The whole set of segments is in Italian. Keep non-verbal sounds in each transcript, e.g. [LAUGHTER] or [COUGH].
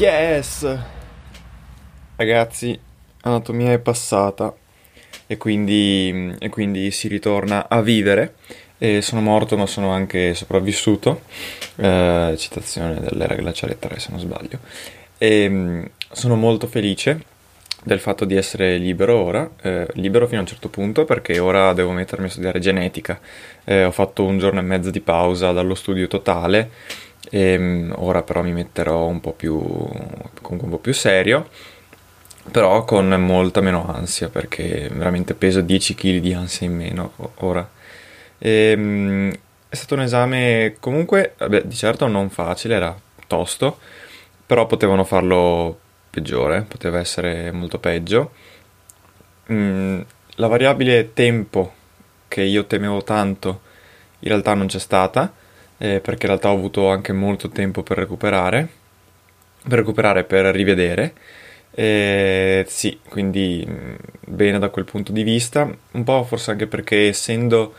Yes! Ragazzi, anatomia è passata e quindi, e quindi si ritorna a vivere. E sono morto ma sono anche sopravvissuto. Eh, citazione dell'era glaciale 3 se non sbaglio. E mm, sono molto felice del fatto di essere libero ora, eh, libero fino a un certo punto perché ora devo mettermi a studiare genetica. Eh, ho fatto un giorno e mezzo di pausa dallo studio totale e mm, ora però mi metterò un po' più, comunque un po' più serio, però con molta meno ansia perché veramente peso 10 kg di ansia in meno ora. E, mm, è stato un esame comunque, vabbè, di certo non facile, era tosto, però potevano farlo peggiore, poteva essere molto peggio. Mm, la variabile tempo che io temevo tanto in realtà non c'è stata eh, perché in realtà ho avuto anche molto tempo per recuperare, per recuperare, per rivedere. Eh, sì, quindi mm, bene da quel punto di vista, un po' forse anche perché essendo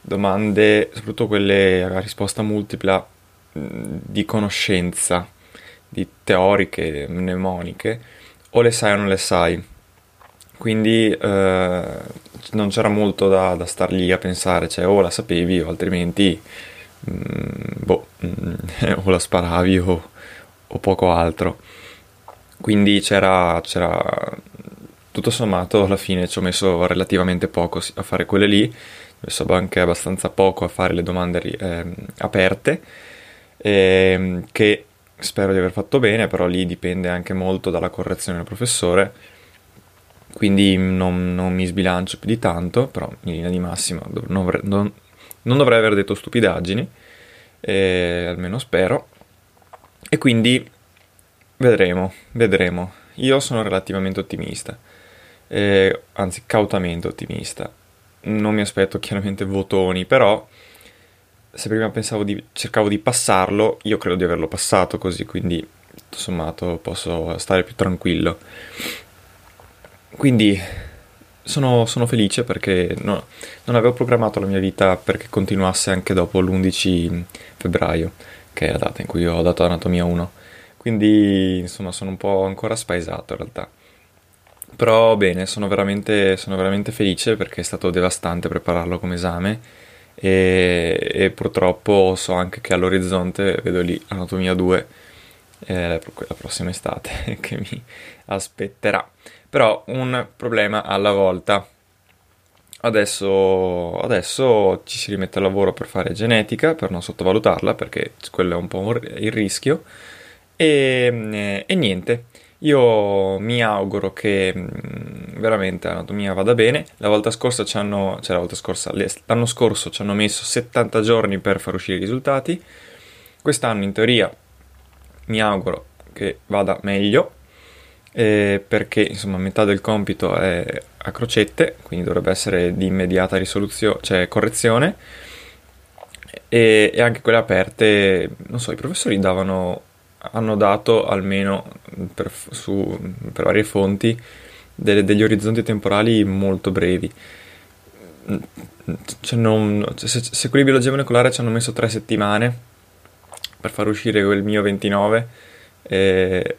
domande, soprattutto quelle a risposta multipla, mm, di conoscenza, di teoriche, mnemoniche, o le sai o non le sai. Quindi eh, non c'era molto da, da star lì a pensare, cioè o la sapevi o altrimenti boh, mm, [LAUGHS] o la sparavi o, o poco altro. Quindi c'era, c'era, tutto sommato alla fine ci ho messo relativamente poco a fare quelle lì, ho messo anche abbastanza poco a fare le domande eh, aperte, eh, che spero di aver fatto bene, però lì dipende anche molto dalla correzione del professore, quindi non, non mi sbilancio più di tanto, però in linea di massima non, non, non dovrei aver detto stupidaggini, eh, almeno spero. E quindi vedremo, vedremo. Io sono relativamente ottimista, eh, anzi cautamente ottimista. Non mi aspetto chiaramente votoni, però se prima pensavo di, cercavo di passarlo, io credo di averlo passato così, quindi tutto sommato posso stare più tranquillo. Quindi sono, sono felice perché no, non avevo programmato la mia vita perché continuasse anche dopo l'11 febbraio, che è la data in cui ho dato Anatomia 1. Quindi, insomma, sono un po' ancora spaesato in realtà. Però bene, sono veramente, sono veramente felice perché è stato devastante prepararlo come esame e, e purtroppo so anche che all'orizzonte vedo lì Anatomia 2 eh, la prossima estate [LAUGHS] che mi aspetterà però un problema alla volta. Adesso, adesso, ci si rimette al lavoro per fare genetica, per non sottovalutarla, perché quello è un po' il rischio. E, e niente, io mi auguro che mm, veramente l'anatomia vada bene. La volta scorsa ci hanno, cioè la volta scorsa, l'anno scorso ci hanno messo 70 giorni per far uscire i risultati. Quest'anno in teoria mi auguro che vada meglio, eh, perché insomma metà del compito è a crocette, quindi dovrebbe essere di immediata risoluzione, cioè correzione, e, e, anche quelle aperte, non so, i professori davano, hanno dato almeno per, su, per varie fonti delle, degli orizzonti temporali molto brevi. cioè non, cioè se, se quelli di biologia molecolare ci hanno messo tre settimane per far uscire quel mio 29 eh,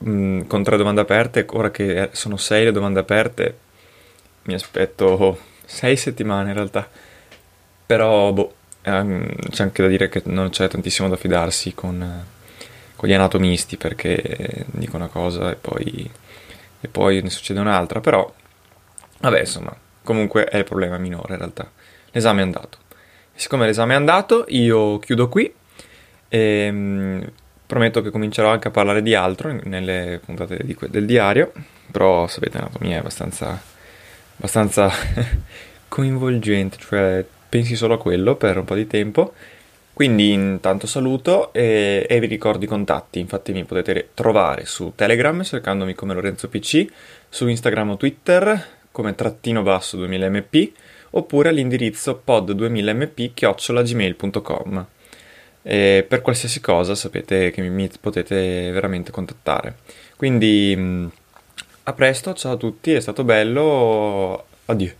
mh, con tre domande aperte, ora che sono sei le domande aperte, mi aspetto sei settimane in realtà. Però, boh, ehm, c'è anche da dire che non c'è tantissimo da fidarsi con, con gli anatomisti perché dico una cosa e poi, e poi ne succede un'altra. Però, vabbè, insomma, comunque è il problema minore in realtà. L'esame è andato. E siccome l'esame è andato, io chiudo qui. E, ehm, prometto che comincerò anche a parlare di altro nelle puntate di, del diario. Però, sapete, l'anatomia è abbastanza, abbastanza [LAUGHS] coinvolgente, cioè pensi solo a quello per un po' di tempo. Quindi intanto saluto e, e, vi ricordo i contatti, infatti mi potete trovare su Telegram cercandomi come Lorenzo PC, su Instagram o Twitter come trattino basso 2000mp oppure all'indirizzo pod2000mp chiocciolagmail.com. E per qualsiasi cosa sapete che mi potete veramente contattare. Quindi a presto, ciao a tutti, è stato bello, addio.